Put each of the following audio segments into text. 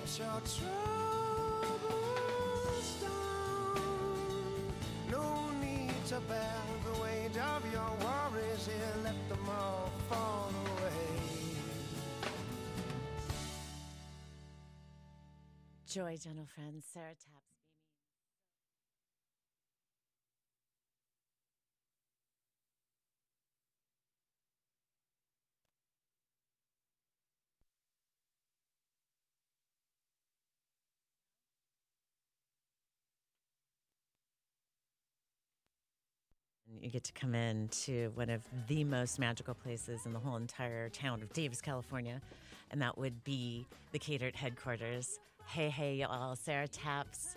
put your troubles down. No need to bear the weight of your worries here. Let them all fall away. Joy, gentle friends, Sarah Taps. You get to come in to one of the most magical places in the whole entire town of Davis, California, and that would be the catered headquarters. Hey, hey, y'all, Sarah Taps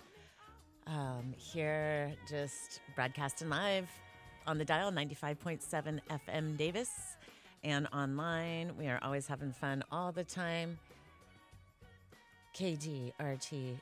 um, here, just broadcasting live on the dial 95.7 FM Davis and online. We are always having fun all the time. KDRT.org.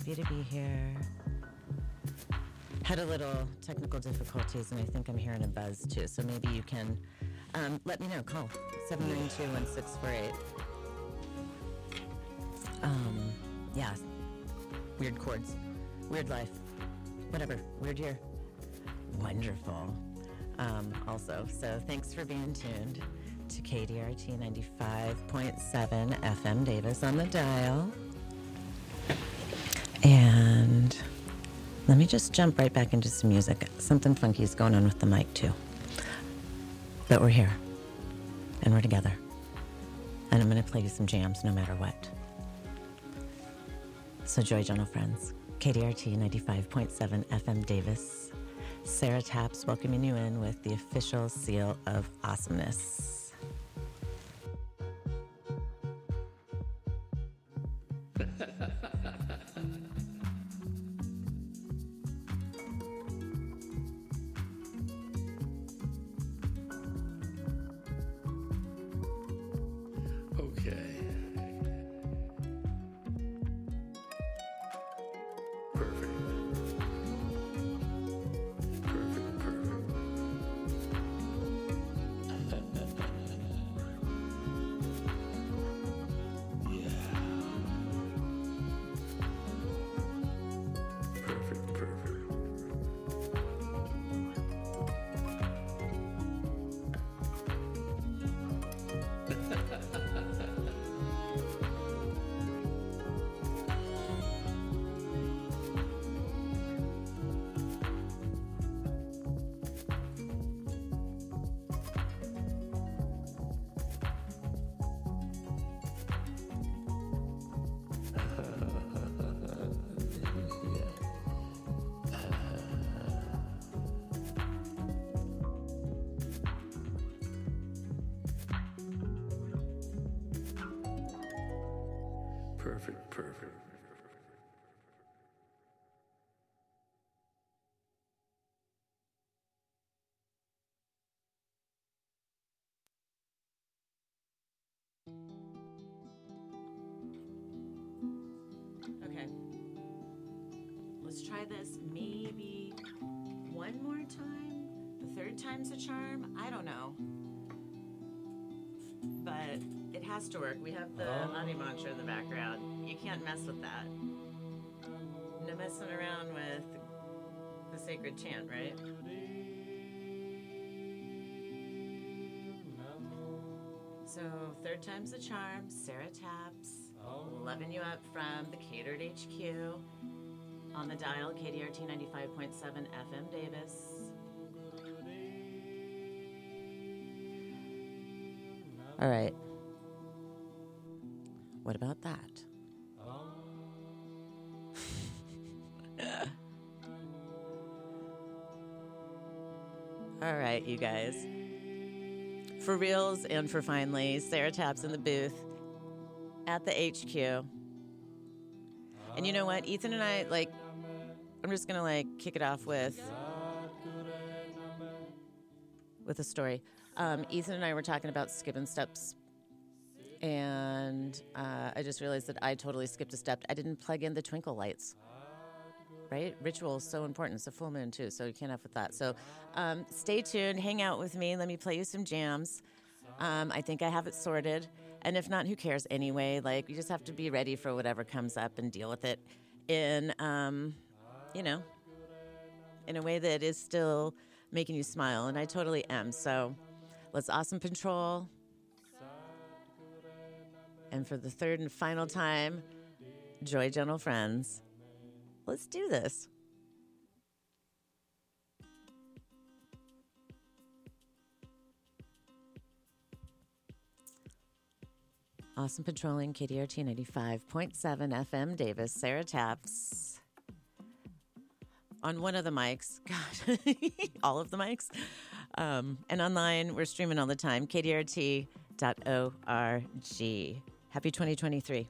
happy to be here. Had a little technical difficulties, and I think I'm hearing a buzz too. So maybe you can um, let me know. Call 792 1648. Um, yeah, weird chords, weird life, whatever, weird year. Wonderful. Um, also, so thanks for being tuned to KDRT 95.7 FM Davis on the dial. And let me just jump right back into some music. Something funky is going on with the mic, too. But we're here, and we're together. And I'm going to play you some jams no matter what. So, Joy Gentle Friends, KDRT 95.7 FM Davis, Sarah Taps welcoming you in with the official seal of awesomeness. On the dial, KDRT 95.7 FM Davis. All right. What about that? All right, you guys. For reals and for finally, Sarah Taps in the booth at the HQ. And you know what? Ethan and I, like, I'm just going to, like, kick it off with with a story. Um, Ethan and I were talking about skipping steps, and uh, I just realized that I totally skipped a step. I didn't plug in the twinkle lights. Right? Ritual is so important. It's a full moon, too, so you can't have with that. So um, stay tuned, hang out with me, let me play you some jams. Um, I think I have it sorted. And if not, who cares anyway? Like, you just have to be ready for whatever comes up and deal with it in, um, you know, in a way that is still making you smile. And I totally am. So let's awesome patrol. And for the third and final time, Joy Gentle Friends, let's do this. Awesome Patrolling, KDRT 95.7 FM Davis, Sarah Taps. On one of the mics, God, all of the mics. Um, and online, we're streaming all the time, kdrt.org. Happy 2023.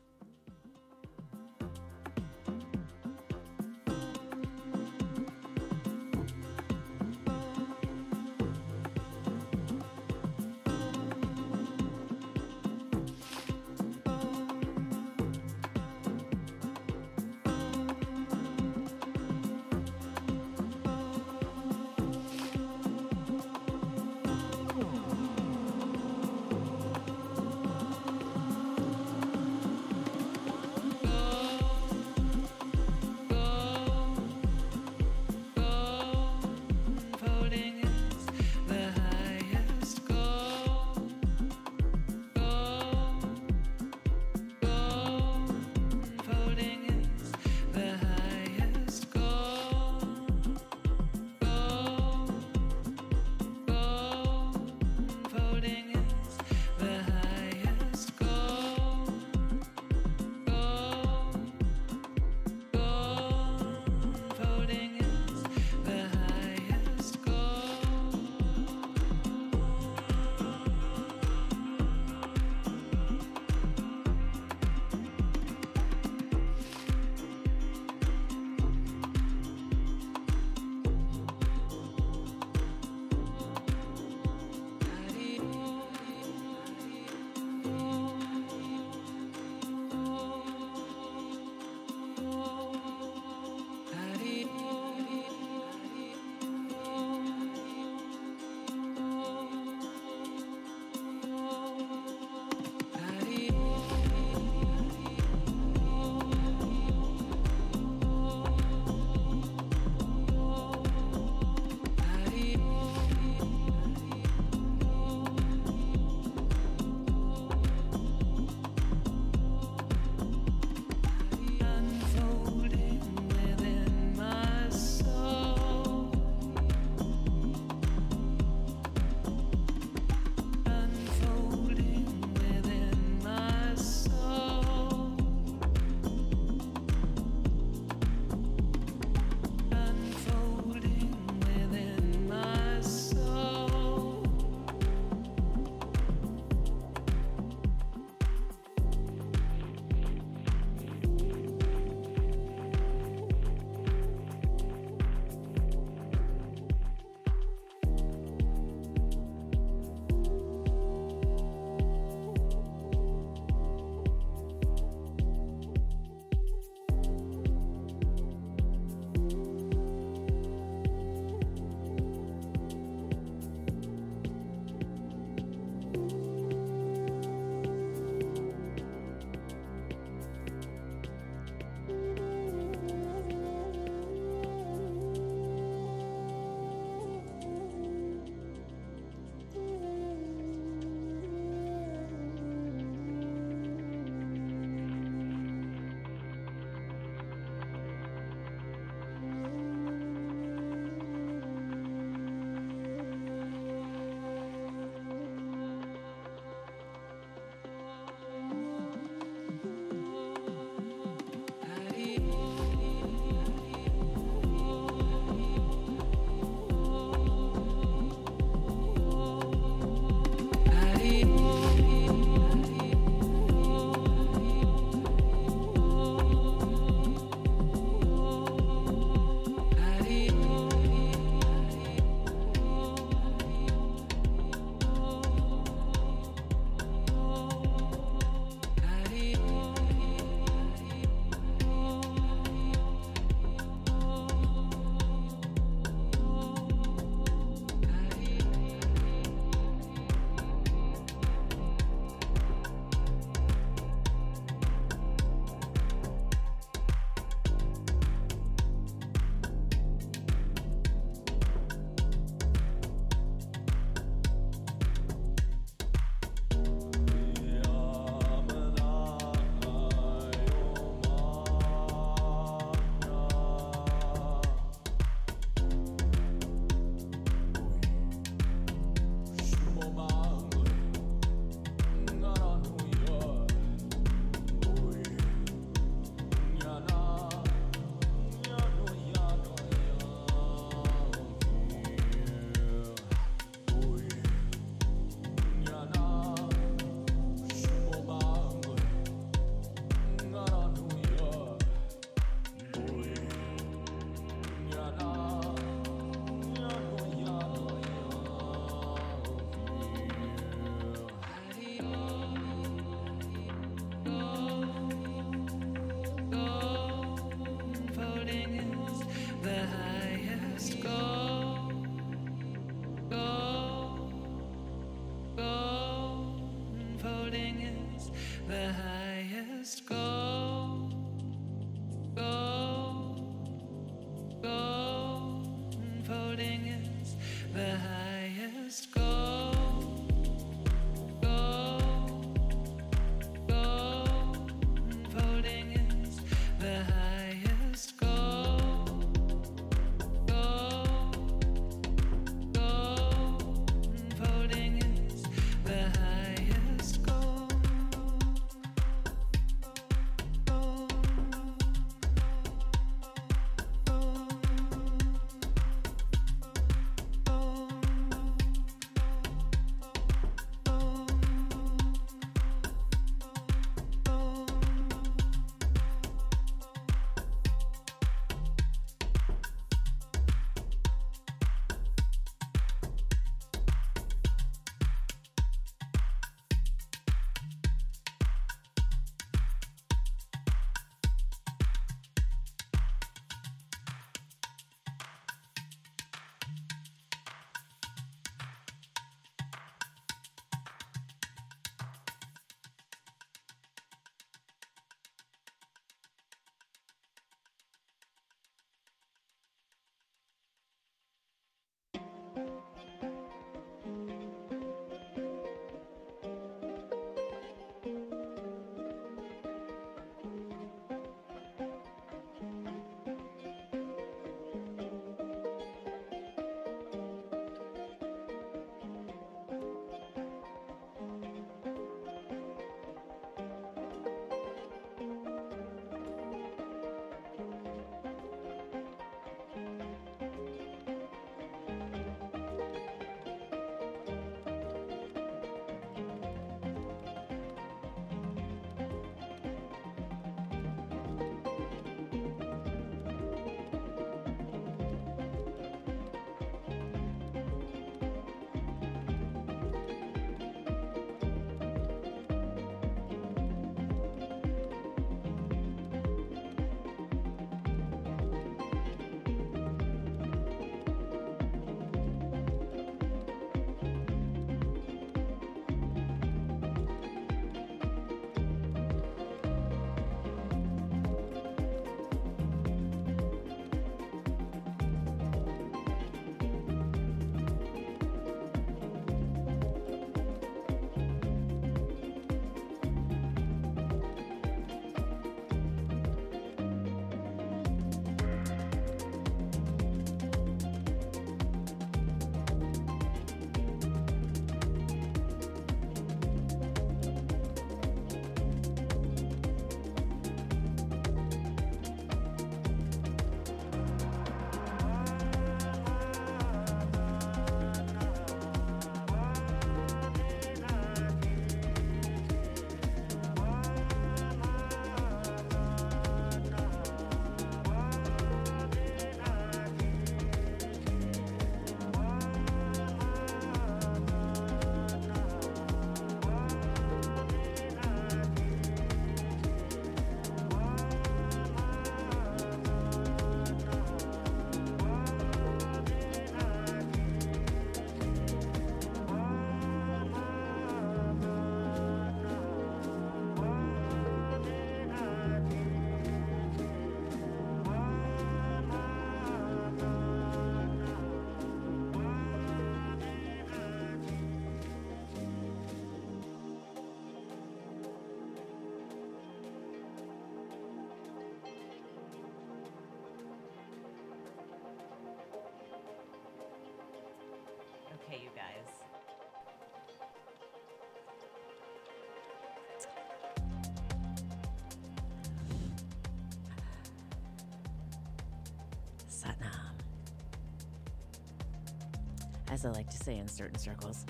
As I like to say in certain circles.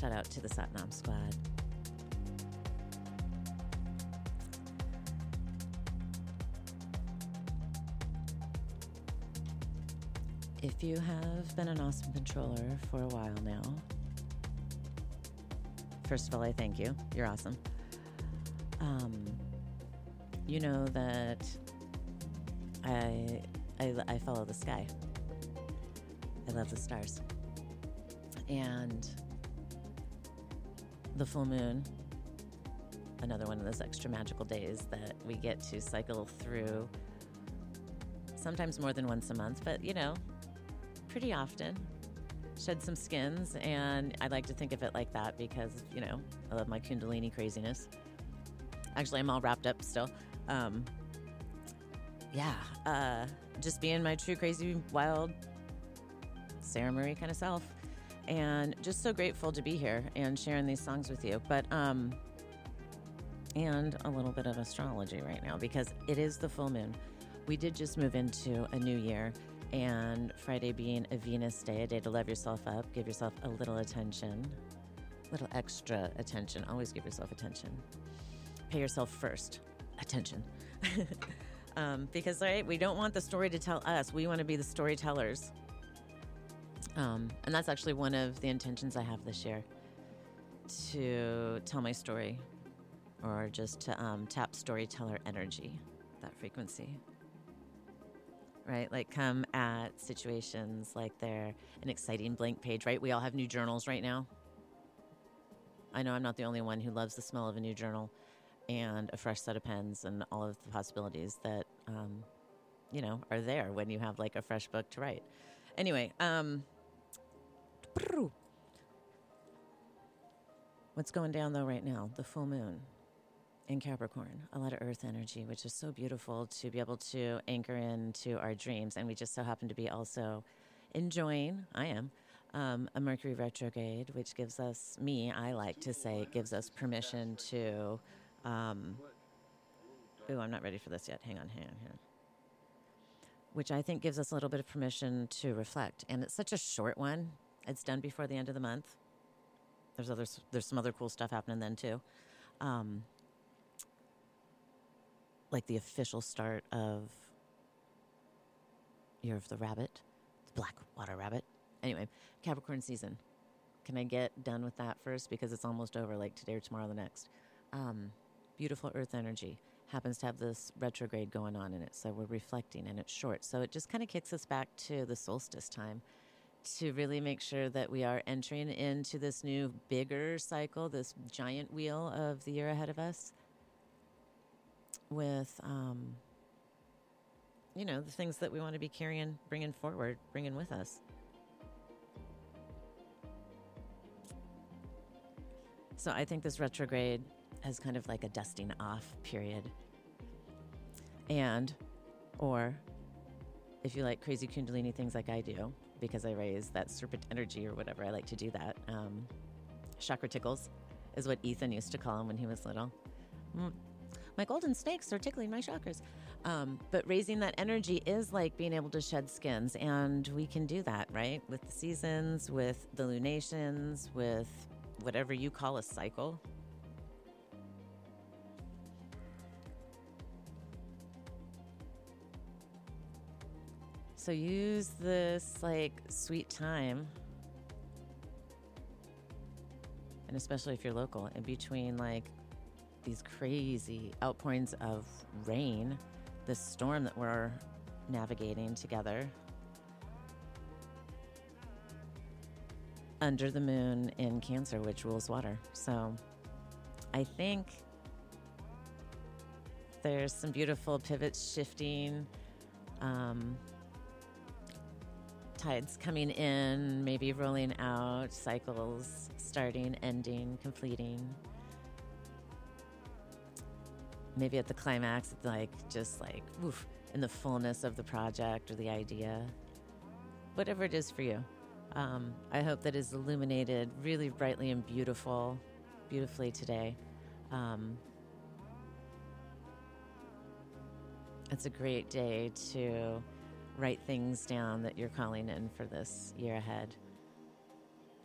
Shout out to the Satnam Squad. If you have been an awesome patroller for a while now, first of all, I thank you. You're awesome. Um, you know that I, I I follow the sky. I love the stars, and the full moon. Another one of those extra magical days that we get to cycle through. Sometimes more than once a month, but you know, pretty often. Shed some skins, and I like to think of it like that because, you know, I love my Kundalini craziness. Actually, I'm all wrapped up still. Um, yeah, uh, just being my true, crazy, wild Sarah Marie kind of self. And just so grateful to be here and sharing these songs with you. But, um, and a little bit of astrology right now because it is the full moon. We did just move into a new year, and Friday being a Venus day, a day to love yourself up, give yourself a little attention, little extra attention. Always give yourself attention. Pay yourself first attention. um, because, right, we don't want the story to tell us, we want to be the storytellers. Um, and that's actually one of the intentions I have this year to tell my story or just to um, tap storyteller energy, that frequency. Right? Like come at situations like they're an exciting blank page, right? We all have new journals right now. I know I'm not the only one who loves the smell of a new journal and a fresh set of pens and all of the possibilities that, um, you know, are there when you have like a fresh book to write. Anyway, um, what's going down though right now? The full moon in Capricorn, a lot of earth energy, which is so beautiful to be able to anchor into our dreams. And we just so happen to be also enjoying, I am, um, a Mercury retrograde, which gives us, me, I like to say, gives us permission to. Um, ooh, I'm not ready for this yet. Hang on, hang on, hang on. Which I think gives us a little bit of permission to reflect. And it's such a short one. It's done before the end of the month. There's other There's some other cool stuff happening then too. Um, like the official start of Year of the Rabbit, the Black Water Rabbit. Anyway, Capricorn season. Can I get done with that first because it's almost over, like today or tomorrow, the next. Um, beautiful Earth energy happens to have this retrograde going on in it, so we're reflecting, and it's short. So it just kind of kicks us back to the solstice time to really make sure that we are entering into this new bigger cycle, this giant wheel of the year ahead of us with, um, you know, the things that we want to be carrying, bringing forward, bringing with us. So I think this retrograde has kind of like a dusting off period. And, or if you like crazy Kundalini things like I do, because I raise that serpent energy or whatever, I like to do that. Um, chakra tickles is what Ethan used to call them when he was little. Mm, my golden snakes are tickling my chakras. Um, but raising that energy is like being able to shed skins, and we can do that, right? With the seasons, with the lunations, with whatever you call a cycle. So use this like sweet time, and especially if you're local, in between like these crazy outpourings of rain, this storm that we're navigating together. Under the moon in Cancer, which rules water. So I think there's some beautiful pivots shifting. Um, tides coming in, maybe rolling out, cycles starting, ending, completing. Maybe at the climax, it's like just like oof, in the fullness of the project or the idea. Whatever it is for you. Um, I hope that is illuminated really brightly and beautiful, beautifully today. Um, it's a great day to write things down that you're calling in for this year ahead.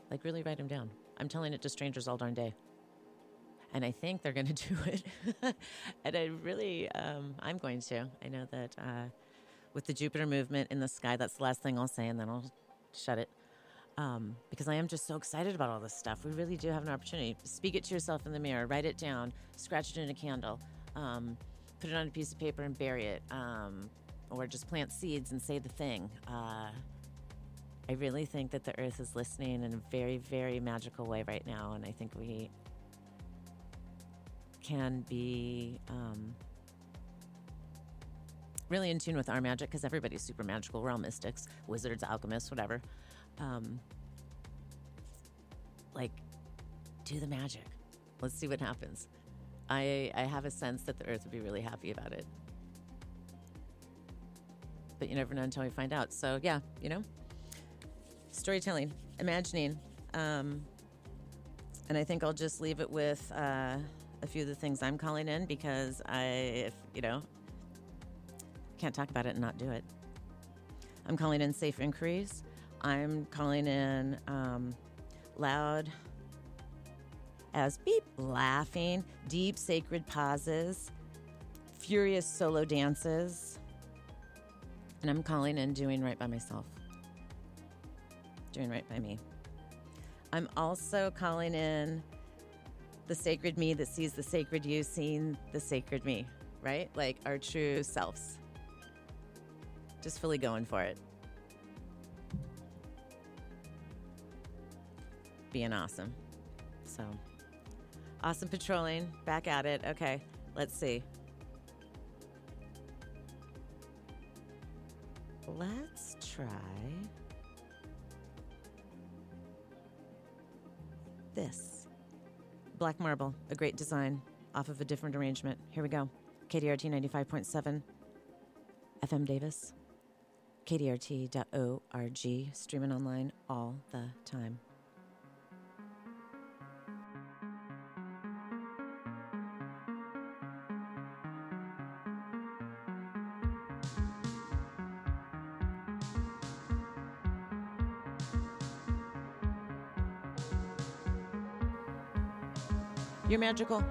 Like, really write them down. I'm telling it to strangers all darn day. And I think they're going to do it. and I really, um, I'm going to. I know that uh, with the Jupiter movement in the sky, that's the last thing I'll say, and then I'll shut it. Um, because I am just so excited about all this stuff. We really do have an opportunity. Speak it to yourself in the mirror, write it down, scratch it in a candle, um, put it on a piece of paper and bury it, um, or just plant seeds and say the thing. Uh, I really think that the earth is listening in a very, very magical way right now, and I think we can be um, really in tune with our magic because everybody's super magical. We're all mystics, wizards, alchemists, whatever. Um, like, do the magic. Let's see what happens. I I have a sense that the earth would be really happy about it. But you never know until we find out. So yeah, you know, storytelling, imagining, um, and I think I'll just leave it with uh, a few of the things I'm calling in because I, if you know, can't talk about it and not do it. I'm calling in safe inquiries. I'm calling in um, loud as beep, laughing, deep sacred pauses, furious solo dances, and I'm calling in doing right by myself, doing right by me. I'm also calling in the sacred me that sees the sacred you, seeing the sacred me, right? Like our true selves. Just fully going for it. Being awesome. So, awesome patrolling. Back at it. Okay, let's see. Let's try this. Black marble, a great design off of a different arrangement. Here we go. KDRT 95.7 FM Davis. KDRT.org, streaming online all the time. You're magical.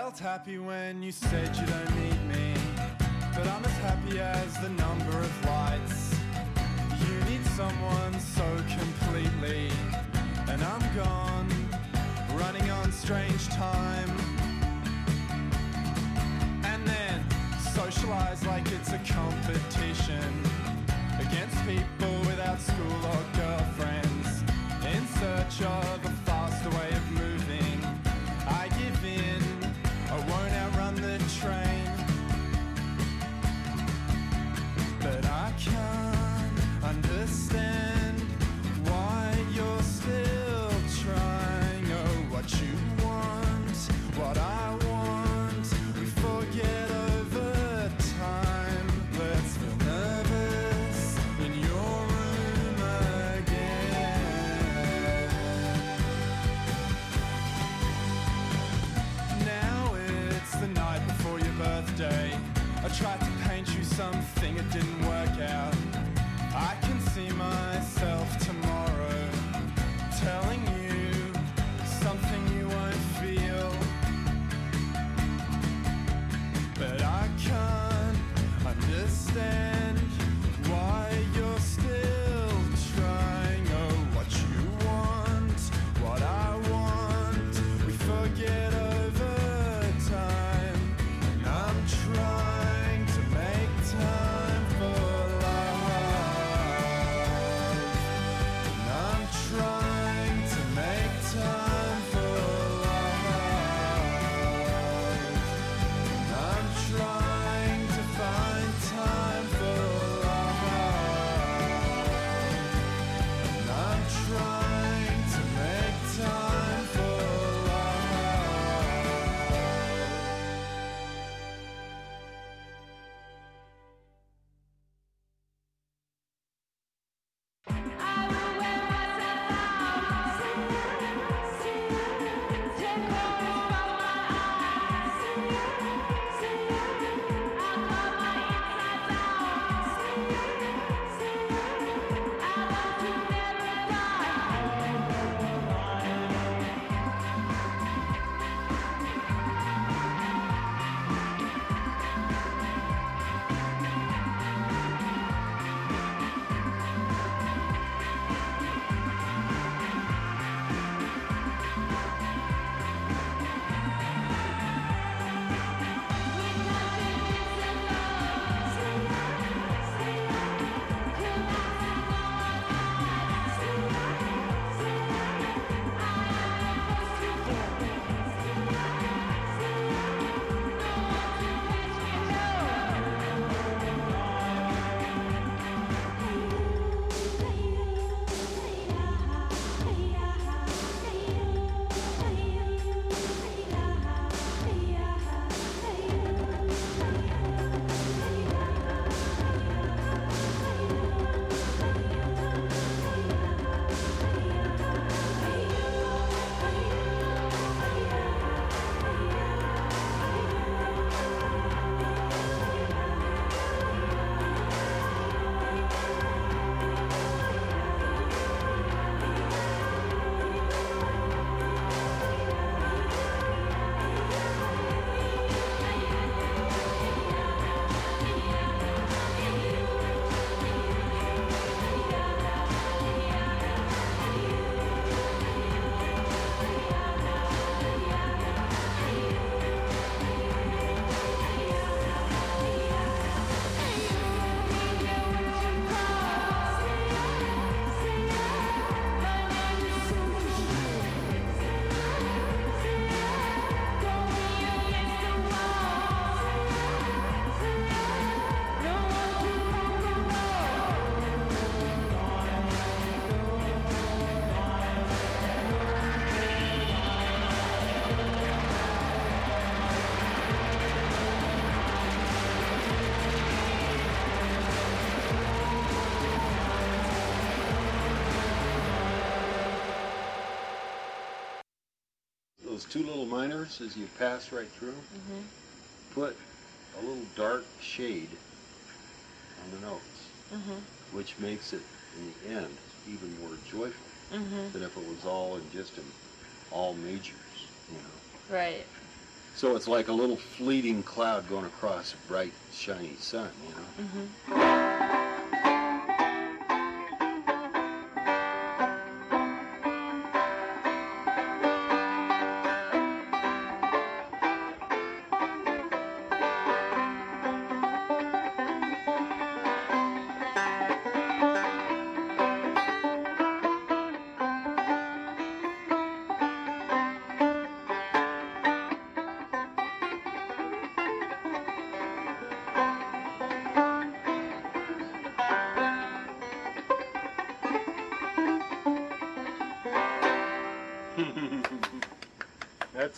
Felt happy when you said you don't need me. But I'm as happy as the number of lights. You need someone so completely. And I'm gone, running on strange time. And then socialize like it's a competition against people without school or girlfriends in search of a faster way as you pass right through, mm-hmm. put a little dark shade on the notes, mm-hmm. which makes it, in the end, even more joyful mm-hmm. than if it was all in just in all majors, you know. Right. So it's like a little fleeting cloud going across a bright, shiny sun, you know?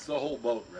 The whole boat right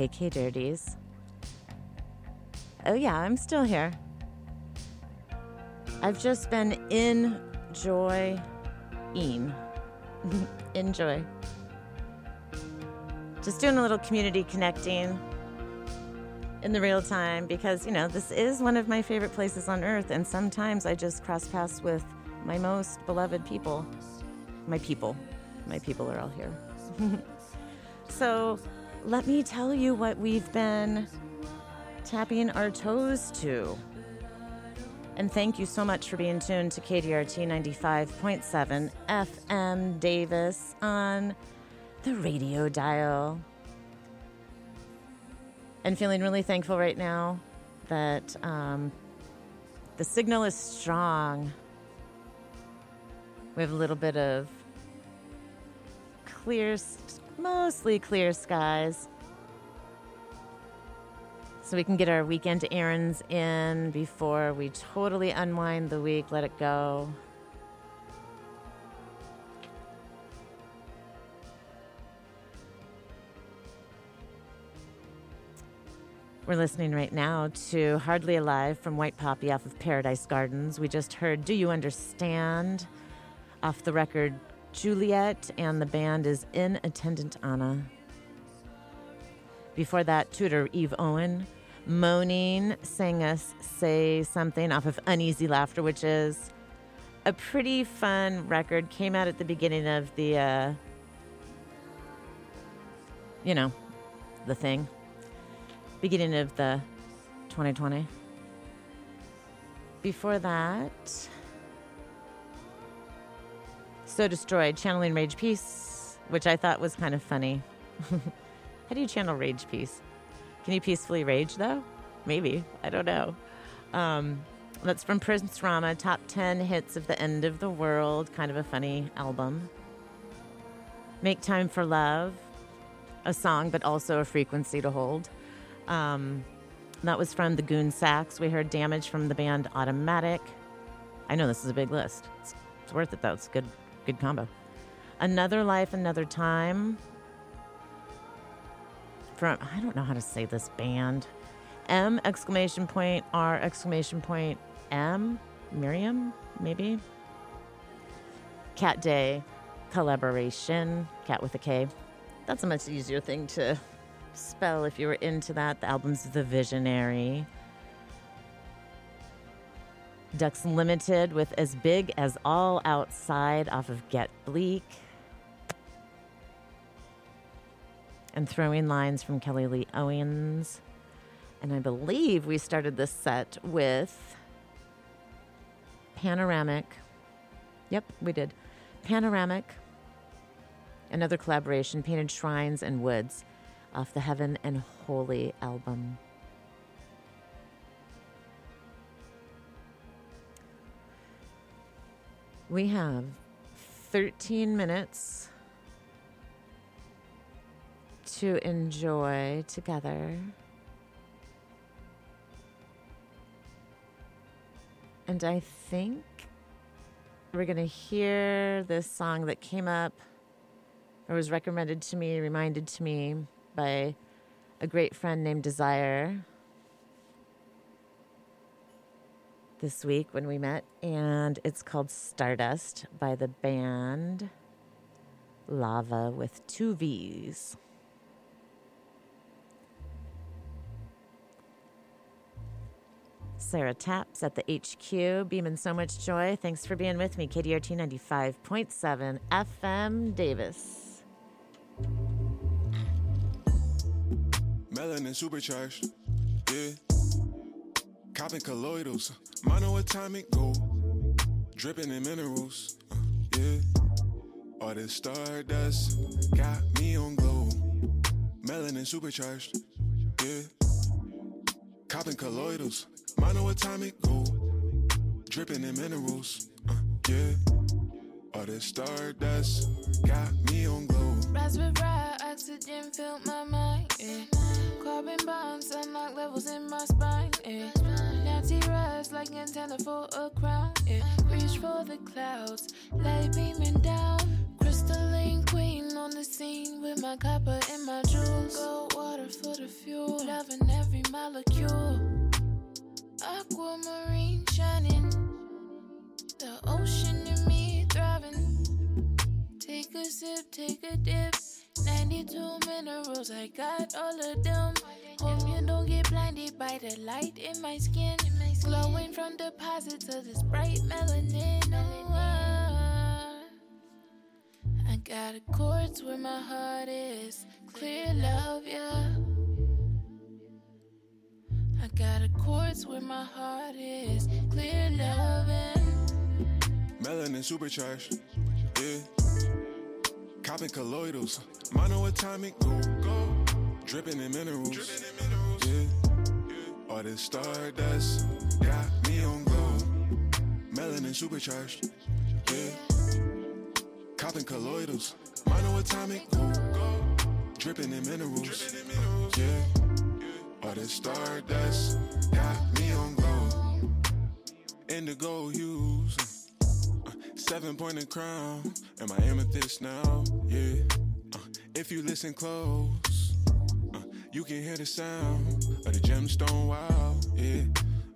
Hey, K Dirties. Oh, yeah, I'm still here. I've just been in enjoying. Enjoy. Just doing a little community connecting in the real time because, you know, this is one of my favorite places on earth. And sometimes I just cross paths with my most beloved people. My people. My people are all here. so let me tell you what we've been tapping our toes to. And thank you so much for being tuned to KDRT 95.7 FM Davis on the radio dial. And feeling really thankful right now that um, the signal is strong. We have a little bit of clear, mostly clear skies. So we can get our weekend errands in before we totally unwind the week, let it go. We're listening right now to Hardly Alive from White Poppy off of Paradise Gardens. We just heard Do You Understand off the record Juliet, and the band is In Attendant Anna. Before that, tutor Eve Owen, Moaning, sang us Say Something off of Uneasy Laughter, which is a pretty fun record. Came out at the beginning of the, uh, you know, the thing. Beginning of the 2020. Before that, So Destroyed, channeling Rage Peace, which I thought was kind of funny. How do you channel Rage Peace? Can you peacefully rage, though? Maybe. I don't know. Um, that's from Prince Rama, top 10 hits of the end of the world. Kind of a funny album. Make Time for Love, a song, but also a frequency to hold. Um, that was from the Goon Sax. We heard Damage from the band Automatic. I know this is a big list. It's, it's worth it though. It's good, good combo. Another Life, Another Time. From I don't know how to say this band. M exclamation point R exclamation point M Miriam maybe. Cat Day collaboration. Cat with a K. That's a much easier thing to spell if you were into that. The album's The Visionary. Ducks Limited with As Big as All Outside off of Get Bleak. And Throwing Lines from Kelly Lee Owens. And I believe we started this set with Panoramic. Yep, we did. Panoramic. Another collaboration, Painted Shrines and Woods off the Heaven and Holy album. We have 13 minutes to enjoy together. And I think we're going to hear this song that came up or was recommended to me, reminded to me by a great friend named Desire this week when we met. And it's called Stardust by the band Lava with two V's. Sarah Taps at the HQ, beaming so much joy. Thanks for being with me. KDRT 95.7 FM Davis. Melanin supercharged, yeah. Copping colloidals, monoatomic gold, dripping in minerals, uh, yeah. All this stardust got me on glow. Melanin supercharged, yeah. Copping colloidals, monoatomic gold, dripping in minerals, uh, yeah. All this stardust got me on glow. Raspberry oxygen filled my mind. Yeah. Carbon bonds unlock levels in my spine. Yeah. Natty like antenna for a crown. Yeah. Reach for the clouds, light beaming down. Crystalline queen on the scene with my copper and my jewels. Gold water for the fuel, loving every molecule. Aquamarine shining, the ocean in me thriving. Take a sip, take a dip. 92 minerals, I got all of them. Hope you don't get blinded by the light in my skin. Glowing from deposits of this bright melanin. Oh, I- got a chords where my heart is. Clear love, yeah. I got a chords where my heart is. Clear loving. Melanin supercharged, yeah. Copping colloidals, monoatomic gold, gold. Dripping in minerals, yeah. All this stardust got me on glow. Melanin supercharged, yeah. Copping colloidals, monoatomic gold. Dripping in minerals, yeah. All this stardust got me on glow. Indigo hues. Uh, seven pointed crown, and my amethyst now, yeah. Uh, if you listen close, uh, you can hear the sound of the gemstone wow, yeah.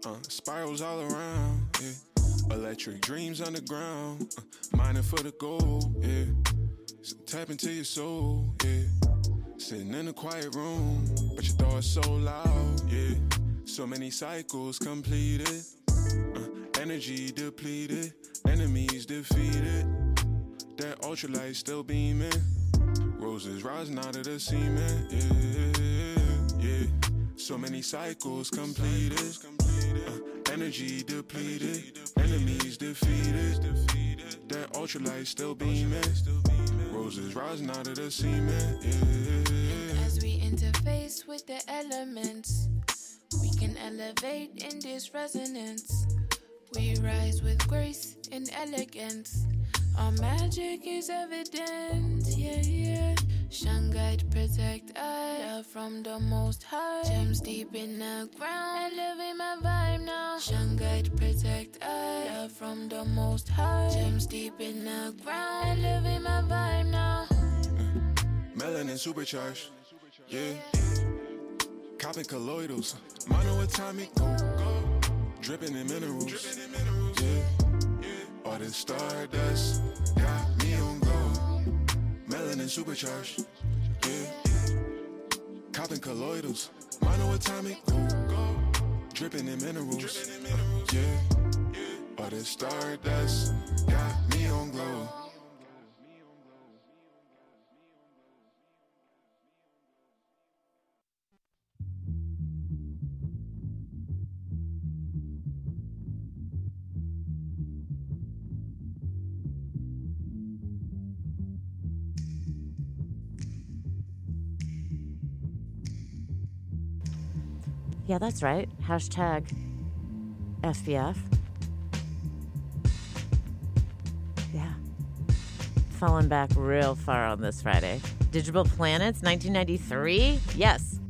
Uh, spirals all around, yeah. Electric dreams underground, uh, mining for the gold, yeah. So tap into your soul, yeah. Sitting in a quiet room, but your thoughts so loud, yeah. So many cycles completed, uh, energy depleted, enemies defeated. That ultralight still beaming, roses rising out of the cement, yeah, yeah. So many cycles completed, energy depleted, enemies defeated. That ultralight still beaming, roses rising out of the cement, yeah. As we interface with the elements, we can elevate in this resonance. We rise with grace and elegance. Our magic is evident, yeah, yeah. Shine guide, protect us from the most high. Gems deep in the ground, elevate my vibe now. Shine guide, protect us from the most high. Gems deep in the ground, elevate my vibe now. Melanin supercharged, yeah. Copping colloidals, monoatomic gold, gold. dripping in minerals, yeah. All this stardust Melanin supercharged, yeah. Copping colloidals, monoatomic gold. dripping in minerals, yeah. All this stardust got me on glow. Yeah, that's right. Hashtag FBF. Yeah. Falling back real far on this Friday. Digable Planets, 1993? Yes.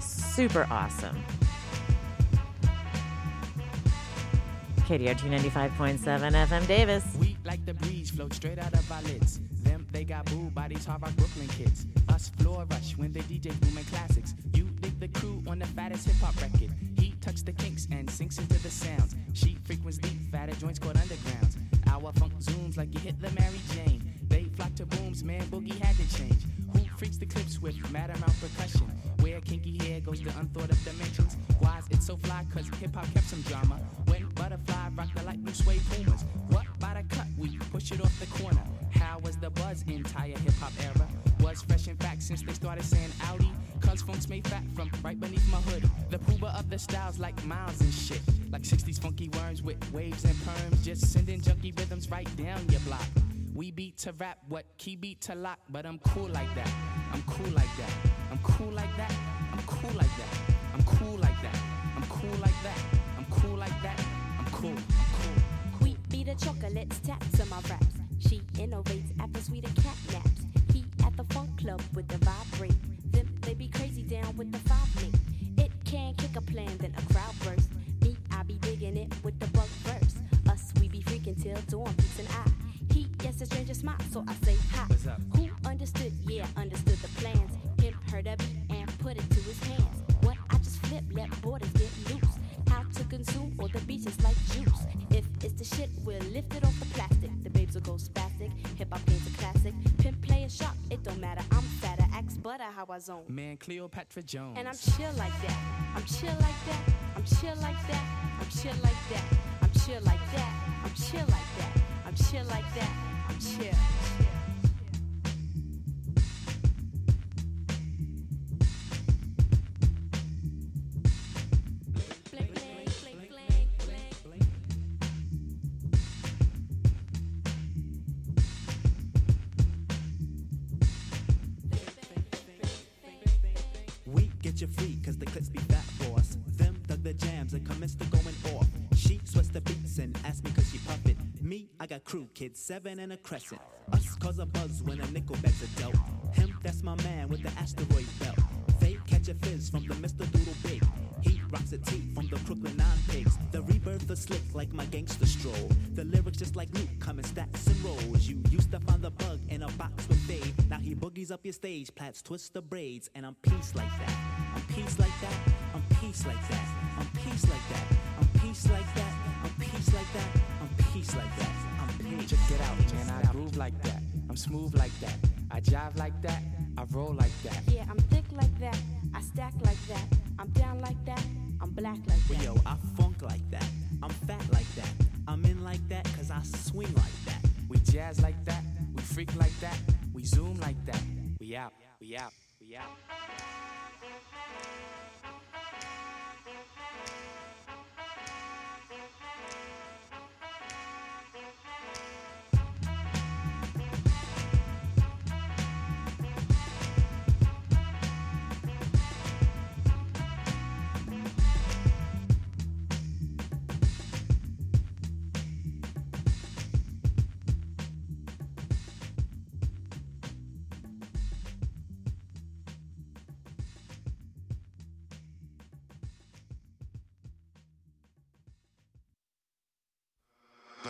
Super awesome. KDRT 95.7 FM Davis. We like the breeze, float straight out of our lids. Them, they got rock Brooklyn kids. Floor rush when the DJ booming classics. You dig the crew on the fattest hip hop record. He tucks the kinks and sinks into the sounds. She frequents deep, fatter joints called undergrounds. Our funk zooms like you hit the Mary Jane. They flock to booms, man, boogie had to change. Who freaks the clips with mad amount percussion? Where kinky hair goes to unthought of dimensions. Why's it so fly? Cause hip hop kept some drama. When butterfly rock the light blue suede pumas. What by the cut? We push it off the corner. How was the buzz entire hip hop era? Was fresh in fact since they started saying Audi. Cuz funk's made fat from right beneath my hood. The pooba of the styles like miles and shit. Like 60s funky worms with waves and perms. Just sending junky rhythms right down your block. We beat to rap, what key beat to lock, but I'm cool like that. I'm cool like that. I'm cool like that. I'm cool like that. I'm cool like that. I'm cool like that. I'm cool like that. I'm cool. I'm the chocolates tapped to my raps. She innovates after sweeter cat naps. The funk club with the vibrate. Them they be crazy down with the five link. It can kick a plan, then a crowd burst. Me, I be digging it with the bug verse. Us, we be freaking till dawn, peace and I. He guess a stranger smile, so I say hi. Who understood? Yeah, understood the plans. Pimp heard of it and put it to his hands. What I just flip, let borders get loose. How to consume all the beaches like juice. If it's the shit, we'll lift it off the plastic. The babes will go spastic. Hip hop don't matter. I'm fatter, axe butter how I zone. Man, Cleopatra Jones. And I'm chill like that. I'm chill like that. I'm chill like that. I'm chill like that. I'm chill like that. I'm chill like that. I'm chill like that. I'm chill. We you free cause the clips be fat for us. Them dug the jams and commenced to going off. She sweats the beats and asked me cause she puff it. Me, I got crew kids, seven and a crescent. Us cause a buzz when a nickel bags are dealt. Him, that's my man with the asteroid belt. They catch a fizz from the Mr. Doodle Big. He rocks a tee from the Crooklyn Nine Pigs. The rebirth is slick like my gangster stroll. The lyrics just like Luke come in stacks and rolls. You used to find the bug in a box with Dave. Now he boogies up your stage, plats twist the braids, and I'm peace like that. I'm peace like that. I'm peace like that. I'm peace like that. I'm peace like that. I'm peace like that. I'm peace like that. I'm peace. Check it out, man. I groove like that. I'm smooth like that. I jive like that. I roll like that. Yeah, I'm thick like that. I stack like that. I'm down like that. I'm black like Well, that. yo, I funk like that. I'm fat like that. I'm in like that cause I swing like that. We jazz like that. We freak like that. We zoom like that. We out. We out. We out.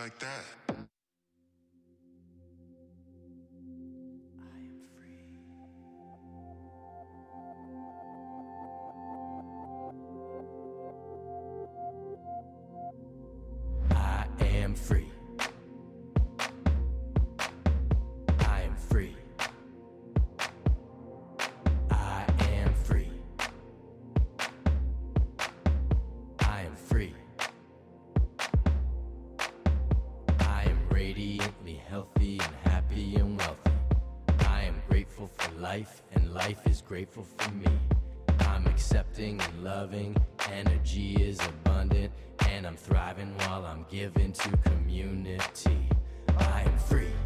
Like that. Grateful for me. I'm accepting and loving, energy is abundant, and I'm thriving while I'm giving to community. I am free.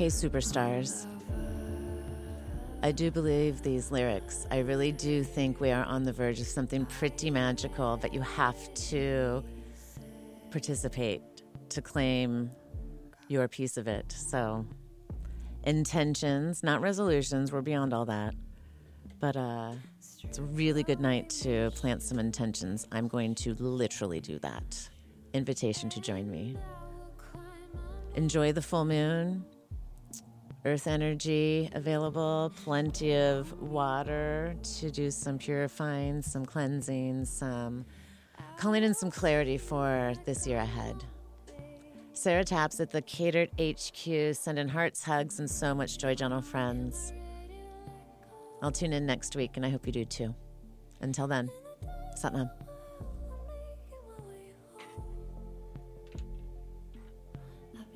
Okay, superstars. I do believe these lyrics. I really do think we are on the verge of something pretty magical, but you have to participate to claim your piece of it. So, intentions, not resolutions, we're beyond all that. But uh, it's a really good night to plant some intentions. I'm going to literally do that. Invitation to join me. Enjoy the full moon. Earth energy available, plenty of water to do some purifying, some cleansing, some calling in some clarity for this year ahead. Sarah Taps at the Catered HQ, sending hearts, hugs, and so much joy, gentle friends. I'll tune in next week, and I hope you do too. Until then, Satnam.